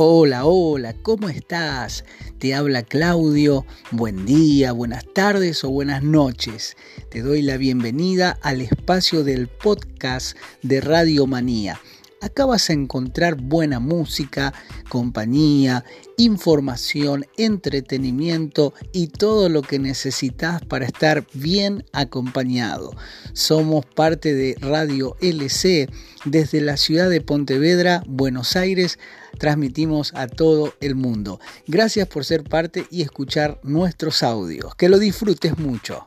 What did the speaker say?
Hola, hola, ¿cómo estás? Te habla Claudio. Buen día, buenas tardes o buenas noches. Te doy la bienvenida al espacio del podcast de Radio Manía Acá vas a encontrar buena música, compañía, información, entretenimiento y todo lo que necesitas para estar bien acompañado. Somos parte de Radio LC desde la ciudad de Pontevedra, Buenos Aires. Transmitimos a todo el mundo. Gracias por ser parte y escuchar nuestros audios. Que lo disfrutes mucho.